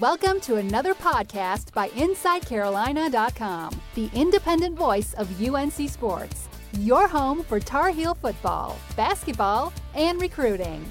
Welcome to another podcast by InsideCarolina.com, the independent voice of UNC Sports, your home for Tar Heel football, basketball, and recruiting.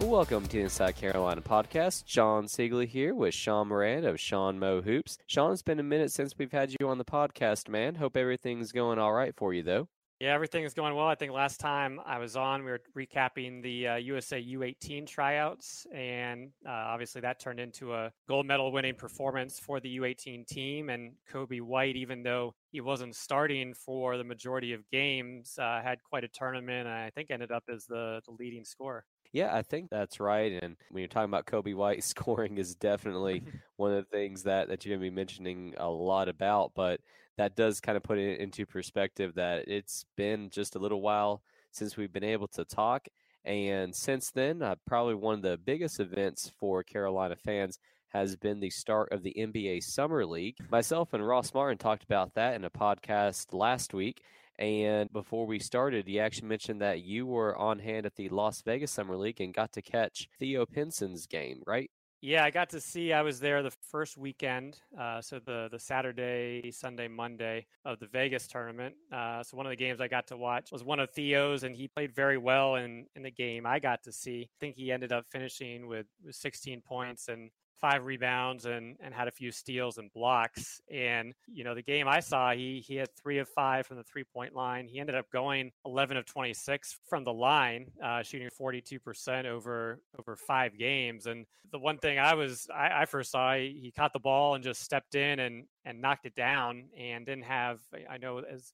Welcome to Inside Carolina podcast. Sean Seiglie here with Sean Moran of Sean Mo Hoops. Sean, it's been a minute since we've had you on the podcast, man. Hope everything's going all right for you, though. Yeah, everything is going well. I think last time I was on, we were recapping the uh, USA U18 tryouts, and uh, obviously that turned into a gold medal winning performance for the U18 team. And Coby White, even though he wasn't starting for the majority of games, uh, had quite a tournament. And I think ended up as the, the leading scorer. Yeah, I think that's right. And when you're talking about Coby White, scoring is definitely one of the things that, that you're going to be mentioning a lot about. But that does kind of put it into perspective that it's been just a little while since we've been able to talk. And since then, uh, probably one of the biggest events for Carolina fans has been the start of the NBA Summer League. Myself and Ross Martin talked about that in a podcast last week. And before we started, you actually mentioned that you were on hand at the Las Vegas Summer League and got to catch Theo Pinson's game, right? Yeah, I got to see. I was there the first weekend, uh, so the the Saturday, Sunday, Monday of the Vegas tournament. Uh, so one of the games I got to watch was one of Theo's, and he played very well in in the game I got to see. I think he ended up finishing with, with 16 points and five rebounds and and had a few steals and blocks. And you know, the game I saw, he he had three of five from the three point line. He ended up going 11 of 26 from the line, uh, shooting 42 percent over over five games. And the one thing I was I, I first saw, he, he caught the ball and just stepped in and and knocked it down, and didn't have. I know as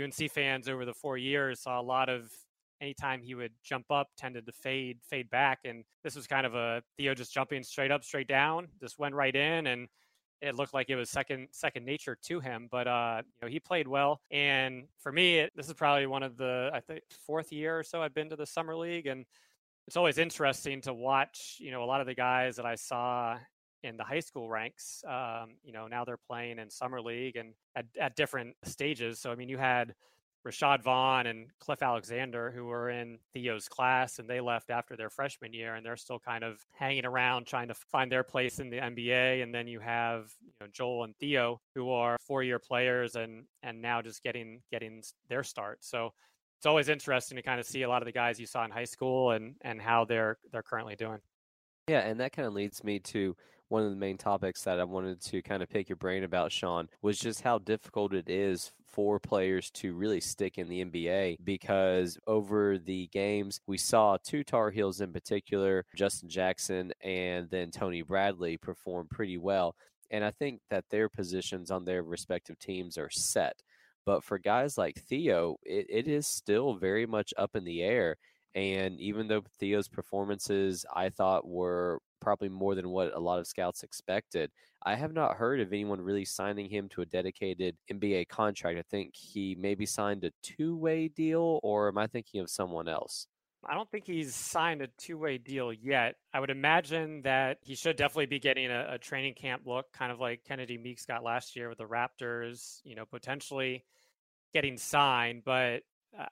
UNC fans over the four years saw a lot of anytime he would jump up tended to fade fade back and this was kind of a theo just jumping straight up straight down just went right in and it looked like it was second second nature to him but uh you know he played well and for me it, this is probably one of the i think fourth year or so i've been to the summer league and it's always interesting to watch you know a lot of the guys that i saw in the high school ranks um, you know now they're playing in summer league and at, at different stages so i mean you had Rashad Vaughn and Cliff Alexander, who were in Theo's class, and they left after their freshman year, and they're still kind of hanging around trying to find their place in the NBA. And then you have you know, Joel and Theo, who are four-year players, and and now just getting getting their start. So it's always interesting to kind of see a lot of the guys you saw in high school and and how they're they're currently doing. Yeah, and that kind of leads me to one of the main topics that I wanted to kind of pick your brain about, Sean, was just how difficult it is for players to really stick in the NBA because over the games, we saw two Tar Heels in particular, Justin Jackson and then Tony Bradley perform pretty well. And I think that their positions on their respective teams are set. But for guys like Theo, it, it is still very much up in the air. And even though Theo's performances I thought were probably more than what a lot of scouts expected, I have not heard of anyone really signing him to a dedicated NBA contract. I think he maybe signed a two way deal, or am I thinking of someone else? I don't think he's signed a two way deal yet. I would imagine that he should definitely be getting a, a, training camp look, kind of like Kennedy Meeks got last year with the Raptors, you know, potentially getting signed. But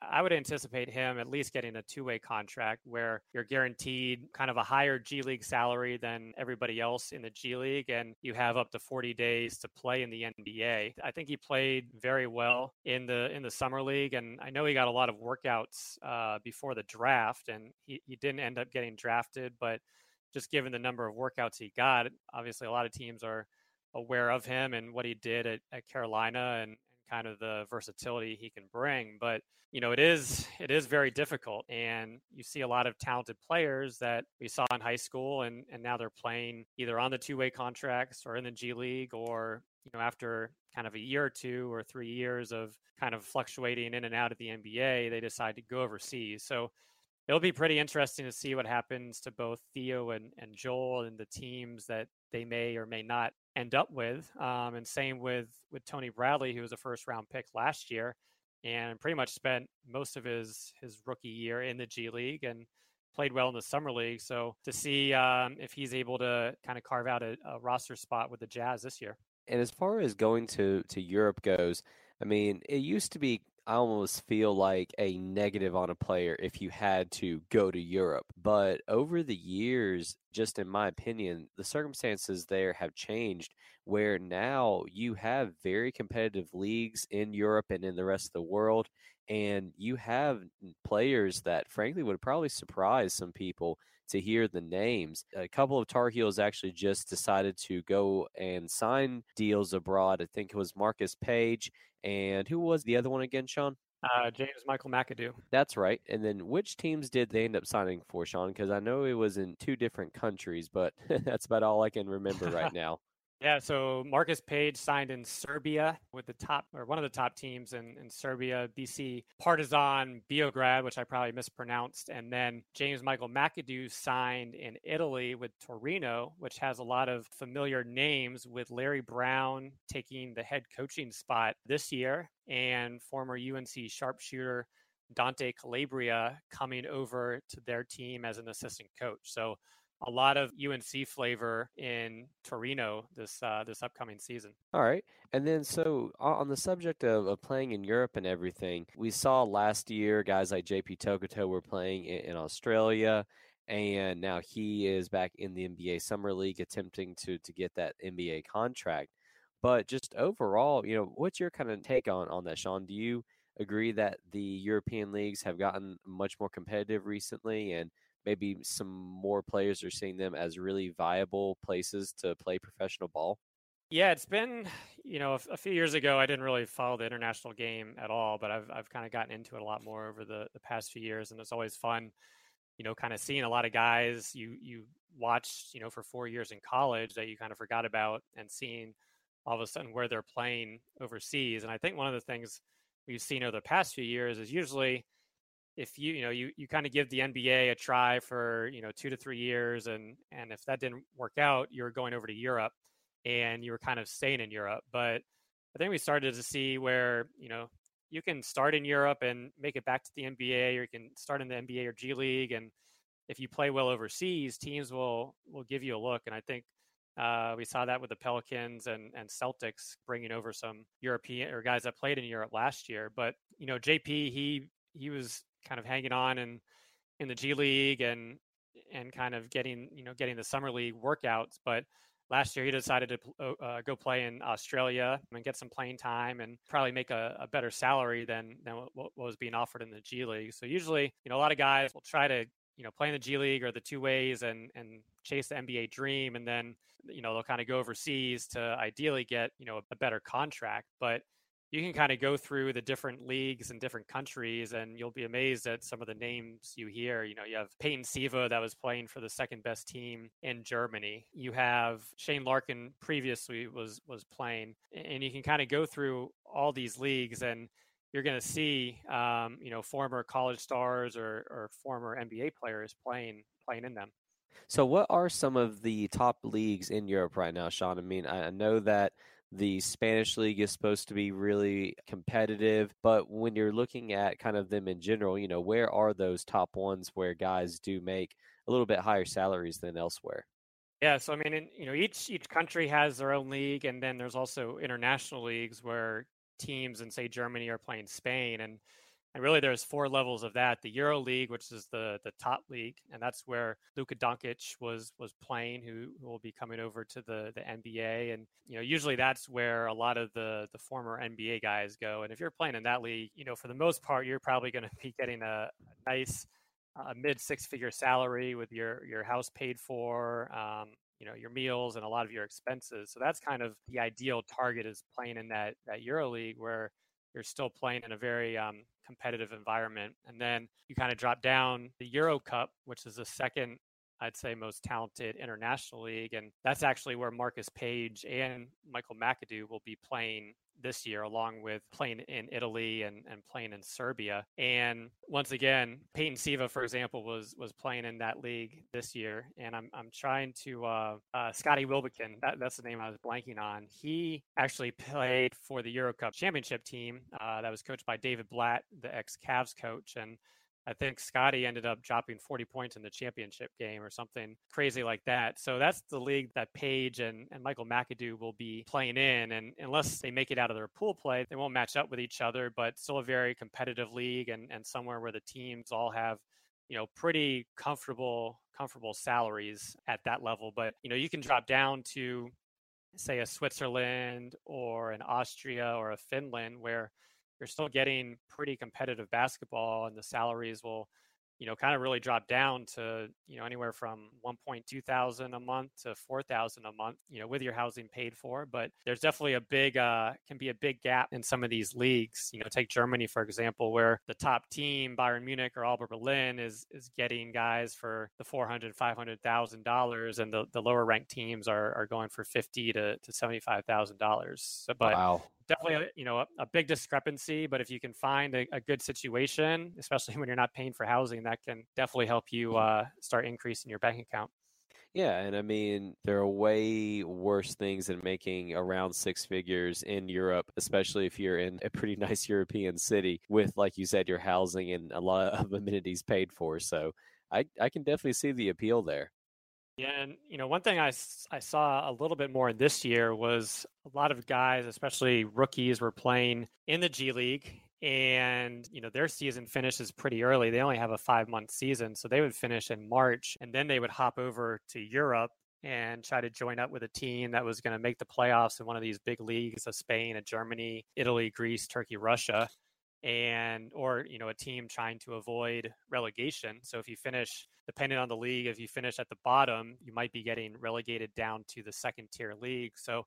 I would anticipate him at least getting a two way contract where you're guaranteed kind of a higher G League salary than everybody else in the G League, and you have up to 40 days to play in the NBA. I think he played very well in the in the summer league, and I know he got a lot of workouts uh, before the draft, and he, he didn't end up getting drafted, but just given the number of workouts he got, obviously a lot of teams are aware of him and what he did at, at Carolina and, kind of the versatility he can bring. But you know, it is it is very difficult, and you see a lot of talented players that we saw in high school, and and now they're playing either on the two way contracts or in the G League, or you know, after kind of a year or two or three years of kind of fluctuating in and out of the NBA, they decide to go overseas. So it'll be pretty interesting to see what happens to both Theo and, and Joel and the teams that they may or may not end up with. Um, and same with with Tony Bradley, who was a first round pick last year, and pretty much spent most of his his rookie year in the G League and played well in the summer league. So to see um, if he's able to kind of carve out a, a roster spot with the Jazz this year. And as far as going to to Europe goes, I mean, it used to be I almost feel like a negative on a player if you had to go to Europe. But over the years, just in my opinion, the circumstances there have changed where now you have very competitive leagues in Europe and in the rest of the world. And you have players that, frankly, would probably surprise some people to hear the names. A couple of Tar Heels actually just decided to go and sign deals abroad. I think it was Marcus Paige. And who was the other one again, Sean? Uh, James Michael McAdoo. That's right. And then which teams did they end up signing for, Sean? Because I know it was in two different countries, but that's about all I can remember right now. Yeah, so Marcus Paige signed in Serbia with the top or one of the top teams in, in Serbia, BC Partizan Beograd, which I probably mispronounced. And then James Michael McAdoo signed in Italy with Torino, which has a lot of familiar names with Larry Brown taking the head coaching spot this year and former UNC sharpshooter Dante Calabria coming over to their team as an assistant coach. So a lot of UNC flavor in Torino this uh, this upcoming season. All right, and then so on the subject of, of playing in Europe and everything, we saw last year guys like JP Tokoto were playing in, in Australia, and now he is back in the NBA Summer League attempting to to get that NBA contract. But just overall, you know, what's your kind of take on on that, Sean? Do you agree that the European leagues have gotten much more competitive recently and maybe some more players are seeing them as really viable places to play professional ball? Yeah, it's been, you know, a, a, few years ago, I didn't really follow the international game at all, but I've, I've kind of gotten into it a lot more over the, the past few years. And it's always fun, you know, kind of seeing a lot of guys you, you watched, you know, for four years in college that you kind of forgot about and seeing all of a sudden where they're playing overseas. And I think one of the things we've seen over the past few years is usually if you you know you you kind of give the NBA a try for you know two to three years, and and if that didn't work out, you were going over to Europe, and you were kind of staying in Europe. But I think we started to see where you know you can start in Europe and make it back to the NBA, or you can start in the NBA or G League, and if you play well overseas, teams will will give you a look. And I think uh, we saw that with the Pelicans and, and Celtics bringing over some European or guys that played in Europe last year. But you know, JP he he was kind of hanging on in in the G League and and kind of getting you know getting the summer league workouts. But last year he decided to uh, go play in Australia and get some playing time and probably make a, a better salary than than what, what, was being offered in the G League. So usually you know a lot of guys will try to you know play in the G League or the two ways and and chase the NBA dream, and then you know they'll kind of go overseas to ideally get you know a better contract, but you can kind of go through the different leagues and different countries and you'll be amazed at some of the names you hear. You know you have peyton siva that was playing for the second best team in germany. You have shane larkin previously was was playing and you can kind of go through all these leagues and you're going to see um, you know former college stars or, or former nba players playing playing in them. So what are some of the top leagues in europe right now sean? I mean i know that the Spanish league is supposed to be really competitive, but when you're looking at kind of them in general, you know, where are those top ones where guys do make a little bit higher salaries than elsewhere? Yeah, so I mean, in, you know, each each country has their own league, and then there's also international leagues where teams in say Germany are playing Spain, and and really, there's four levels of that. The Euro League, which is the the top league, and that's where Luka Doncic was was playing, who, who will be coming over to the the NBA. And you know, usually that's where a lot of the the former NBA guys go. And if you're playing in that league, you know, for the most part, you're probably going to be getting a, a nice uh, mid six figure salary with your your house paid for. Um, you know your meals and a lot of your expenses so that's kind of the ideal target is playing in that that euro league where you're still playing in a very um, competitive environment. And then you kind of drop down the Euro Cup, which is the second I'd say, most talented international league. And that's actually where Marcus Paige and Michael McAdoo will be playing this year, along with playing in Italy and, and playing in Serbia. And once again, Peyton Siva, for example, was was playing in that league this year. And I'm I'm trying to uh, uh, Scotty Wilbekin, that, that's the name I was blanking on. He actually played for the Euro Cup championship team uh, that was coached by David Blatt, the ex Cavs coach, and I think Scotty ended up dropping 40 points in the championship game or something crazy like that. So that's the league that Paige and, and Michael McAdoo will be playing in. And unless they make it out of their pool play, they won't match up with each other, but still a very competitive league and, and somewhere where the teams all have you know pretty comfortable comfortable salaries at that level but you know you can drop down to say a Switzerland or an Austria or a Finland where you're still getting pretty competitive basketball and the salaries will you know kind of really drop down to you know anywhere from 1.2 thousand a month to 4 thousand a month you know with your housing paid for but there's definitely a big uh can be a big gap in some of these leagues. You know take germany for example where the top team bayern munich or alba berlin is is getting guys for the 400 500000 dollars and the, the lower ranked teams are are going for 50 to, to 75 thousand dollars. But wow definitely a, you know a, a, big discrepancy but if you can find a, a, good situation especially when you're not paying for housing that can definitely help you uh, start increasing your bank account. Yeah and i mean there are way worse things than making around six figures in europe especially if you're in a pretty nice european city with like you said your housing and a lot of amenities paid for so i, I can definitely see the appeal there yeah, and you know, one thing I, I saw a little bit more this year was a lot of guys, especially rookies, were playing in the G League, and you know their season finishes pretty early. They only have a five month season, so they would finish in March, and then they would hop over to Europe and try to join up with a team that was going to make the playoffs in one of these big leagues of Spain, of Germany, Italy, Greece, Turkey, Russia and or you know a team trying to avoid relegation. So if you finish depending on the league if you finish at the bottom you might be getting relegated down to the second tier league. So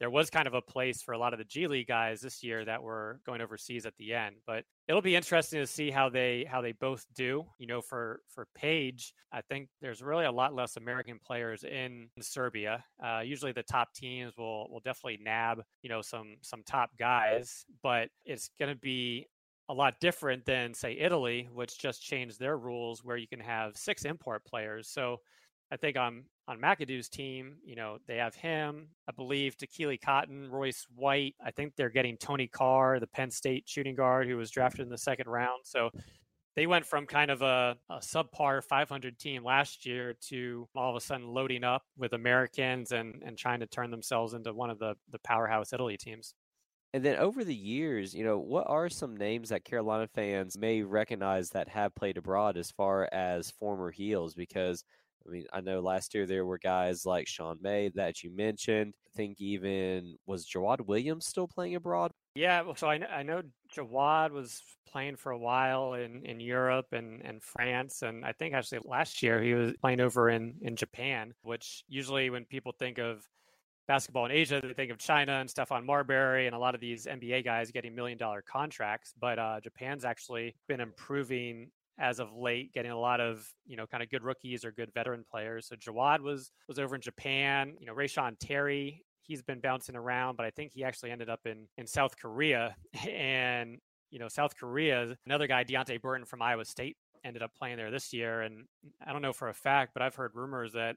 there was kind of a place for a lot of the G League guys this year that were going overseas at the end. But it'll be interesting to see how they how they both do. You know, for for Paige, I think there's really a lot less American players in, in Serbia. Uh, usually, the top teams will will definitely nab you know some some top guys, but it's going to be a lot different than say Italy, which just changed their rules where you can have six import players. So I think on on McAdoo's team, you know, they have him, I believe, Tekele Cotton, Royce White. I think they're getting Tony Carr, the Penn State shooting guard who was drafted in the second round. So they went from kind of a, a subpar 500 team last year to all of a sudden loading up with Americans and and trying to turn themselves into one of the the powerhouse Italy teams. And then over the years, you know, what are some names that Carolina fans may recognize that have played abroad as far as former heels? Because I mean, I know last year there were guys like Sean May that you mentioned. I think even was Jawad Williams still playing abroad? Yeah, well, so I, I know Jawad was playing for a while in, in Europe and, and France. And I think actually last year he was playing over in, in Japan, which usually when people think of basketball in Asia, they think of China and Stephon Marbury and a lot of these NBA guys getting million dollar contracts. But uh, Japan's actually been improving as of late, getting a lot of you know kind of good rookies or good veteran players. So Jawad was was over in Japan. You know, Reyshawn Terry, he's been bouncing around, but I think he actually ended up in in South Korea. And you know, South Korea, another guy, Deonte Burton from Iowa State, ended up playing there this year. And I don't know for a fact, but I've heard rumors that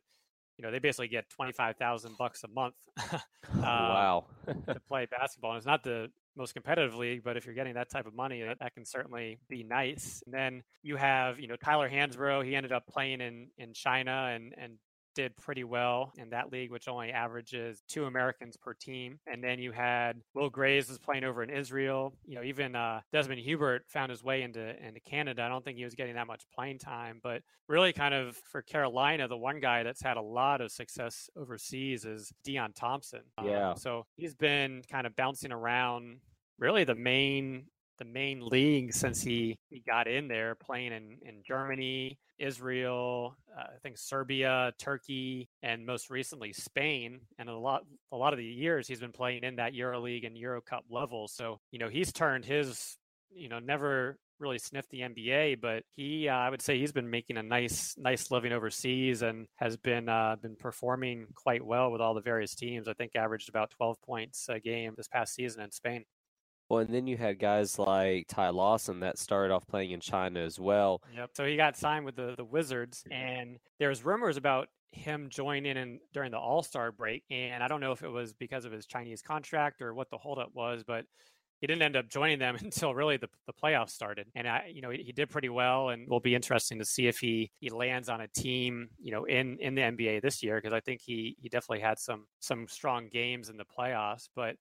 you know they basically get 25,000 bucks a month um, wow to play basketball and it's not the most competitively. but if you're getting that type of money, that, that can certainly be nice. And then you have, you know, Tyler Hansbrough. He ended up playing in in China and and did pretty well in that league, which only averages two Americans per team. And then you had Will Graves was playing over in Israel. You know, even uh, Desmond Hubert found his way into into Canada. I don't think he was getting that much playing time, but really, kind of for Carolina, the one guy that's had a lot of success overseas is Deon Thompson. Yeah. Um, so he's been kind of bouncing around. Really, the main the main league since he, he got in there playing in, in Germany, Israel, uh, I think Serbia, Turkey, and most recently Spain. And a lot a lot of the years he's been playing in that EuroLeague and Euro Cup level. So, you know, he's turned his you know never really sniffed the NBA, but he, uh, I would say, he's been making a nice, nice living overseas and has been uh, been performing quite well with all the various teams. I think averaged about 12 points a game this past season in Spain. Well, and then you had guys like Ty Lawson that started off playing in China as well. Yep. So he got signed with the, the Wizards, and there's rumors about him joining in during the All Star break. And I don't know if it was because of his Chinese contract or what the holdup was, but he didn't end up joining them until really the, the playoffs started. And I, you know, he, he did pretty well, and will be interesting to see if he he lands on a team, you know, in in the NBA this year because I think he he definitely had some some strong games in the playoffs, but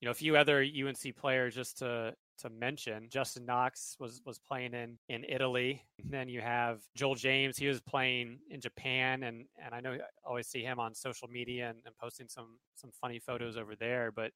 you know, a few other UNC players just to to mention. Justin Knox was was playing in in Italy. And then you have Joel James. He was playing in Japan, and and I know I always see him on social media and, and posting some some funny photos mm-hmm. over there. But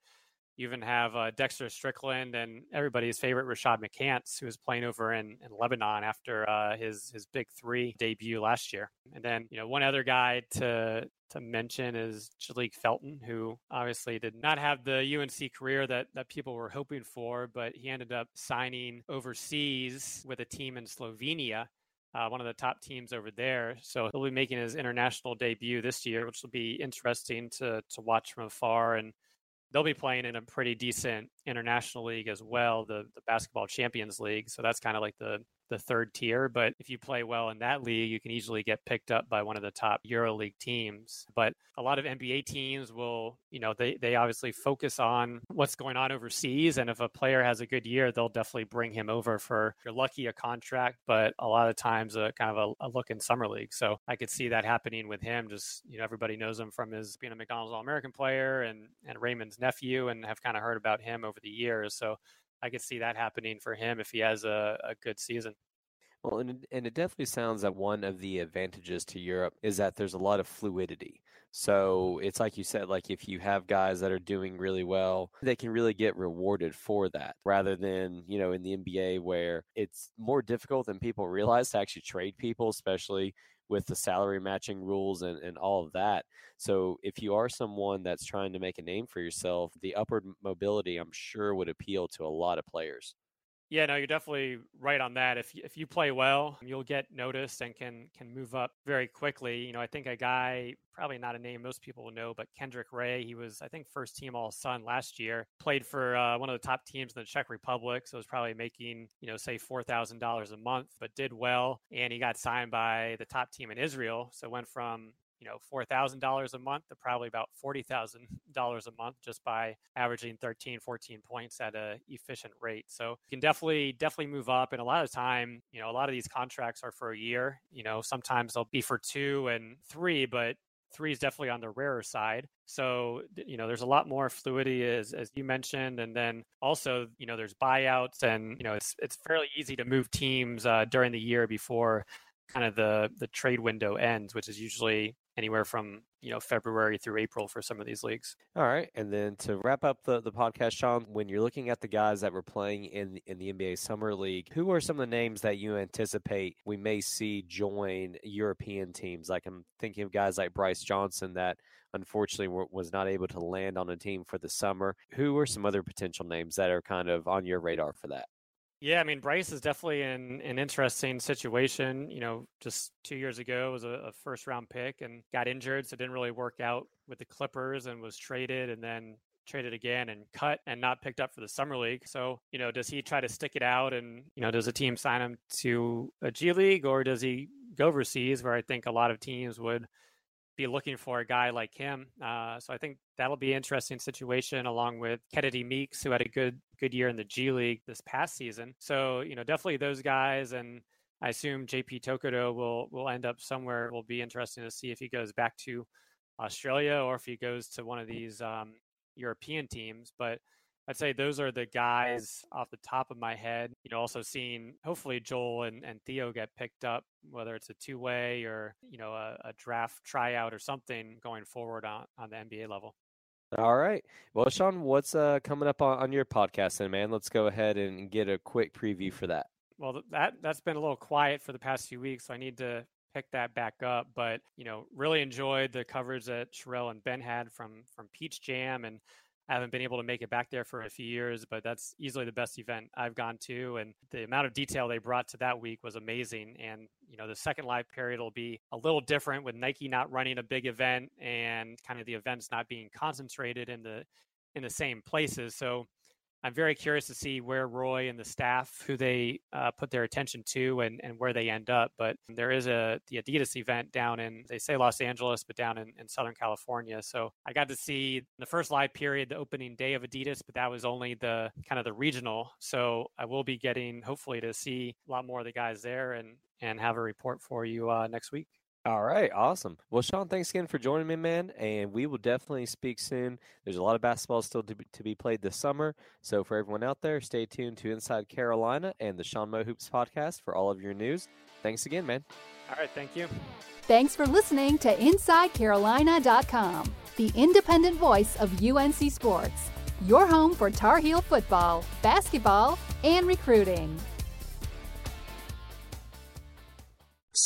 you even have uh, Dexter Strickland and everybody's favorite Rashad McCants, who was playing over in, in Lebanon after uh, his his big three debut last year. And then you know one other guy to to mention is Jalek Felton, who obviously did not have the UNC career that, that people were hoping for, but he ended up signing overseas with a team in Slovenia, uh, one of the top teams over there. So he'll be making his international debut this year, which will be interesting to, to watch from afar. And they'll be playing in a pretty decent international league as well, the, the Basketball Champions League. So that's kind of like the the third tier. But if you play well in that league, you can easily get picked up by one of the top EuroLeague teams. But a lot of NBA teams will, you know, they, they obviously focus on what's going on overseas. And if a player has a good year, they'll definitely bring him over for, you're lucky, a contract, but a lot of times a kind of a, a look in summer league. So I could see that happening with him. Just, you know, everybody knows him from his being a McDonald's All American player and, and Raymond's nephew and have kind of heard about him over the years. So I could see that happening for him if he has a, a good season. Well, and it, and it definitely sounds that one of the advantages to Europe is that there's a lot of fluidity. So it's like you said, like if you have guys that are doing really well, they can really get rewarded for that rather than, you know, in the NBA where it's more difficult than people realize to actually trade people, especially with the salary matching rules and, and all of that. So if you are someone that's trying to make a name for yourself, the upward mobility, I'm sure, would appeal to a lot of players. Yeah, no, you're definitely right on that. If if you play well, you'll get noticed and can can move up very quickly. You know, I think a guy, probably not a name most people will know, but Kendrick Ray, he was I think first team All Sun last year. Played for uh, one of the top teams in the Czech Republic, so was probably making you know say four thousand dollars a month, but did well, and he got signed by the top team in Israel. So went from you know four thousand dollars a month to probably about forty thousand dollars a month just by averaging 13 14 points at a efficient rate. So you can definitely definitely move up and a lot of time you know a lot of these contracts are for a year you know sometimes they'll be for two and three but three is definitely on the rarer side. So you know there's a lot more fluidity as, as you mentioned and then also you know there's buyouts and you know it's it's fairly easy to move teams uh, during the year before kind of the the trade window ends which is usually anywhere from you know February through April for some of these leagues. All right, and then to wrap up the, the podcast, Sean, when you're looking at the guys that were playing in in the NBA Summer League, who are some of the names that you anticipate we may see join European teams? Like I'm thinking of guys like Brice Johnson that unfortunately was not able to land on a team for the summer. Who are some other potential names that are kind of on your radar for that? Yeah, I mean Brice is definitely in an interesting situation. You know, just two years ago was a, a, first round pick and got injured, so didn't really work out with the Clippers and was traded and then traded again and cut and not picked up for the summer league. So, you know, does he try to stick it out and, you know, does a team sign him to a G League or does he go overseas where I think a lot of teams would be looking for a guy like him. Uh, so I think that'll be an interesting situation along with Kennedy Meeks, who had a good good year in the G League this past season. So you know definitely those guys, and I assume JP Tokoto will will end up somewhere. It will be interesting to see if he goes back to Australia or if he goes to one of these um, European teams. But I'd say those are the guys off the top of my head. You know, also seeing hopefully Joel and, and Theo get picked up, whether it's a two way or, you know, a, a, draft tryout or something going forward on, on the NBA level. All right. Well, Sean, what's uh, coming up on, on your podcast then, man? Let's go ahead and get a quick preview for that. Well, that that's been a little quiet for the past few weeks, so I need to pick that back up. But you know, really enjoyed the coverage that Sherelle and Ben had from from Peach Jam, and I haven't been able to make it back there for a few years, but that's easily the best event I've gone to. And the amount of detail they brought to that week was amazing. And, you know, the second live period will be a little different with Nike not running a big event and kind of the events not being concentrated in the in the same places. So I'm very curious to see where Roy and the staff, who they uh, put their attention to, and, and where they end up. But there is a the Adidas event down in they say Los Angeles, but down in, in Southern California. So I got to see the first live period, the opening day of Adidas, but that was only the kind of the regional. So I will be getting hopefully to see a lot more of the guys there and and have a report for you uh, next week. All right, awesome. Well, Sean, thanks again for joining me, man. And we will definitely speak soon. There's a lot of basketball still to be, to be played this summer. So, for everyone out there, stay tuned to Inside Carolina and the Sean Mo Hoops podcast for all of your news. Thanks again, man. All right, thank you. Thanks for listening to InsideCarolina.com, the independent voice of UNC Sports, your home for Tar Heel football, basketball, and recruiting.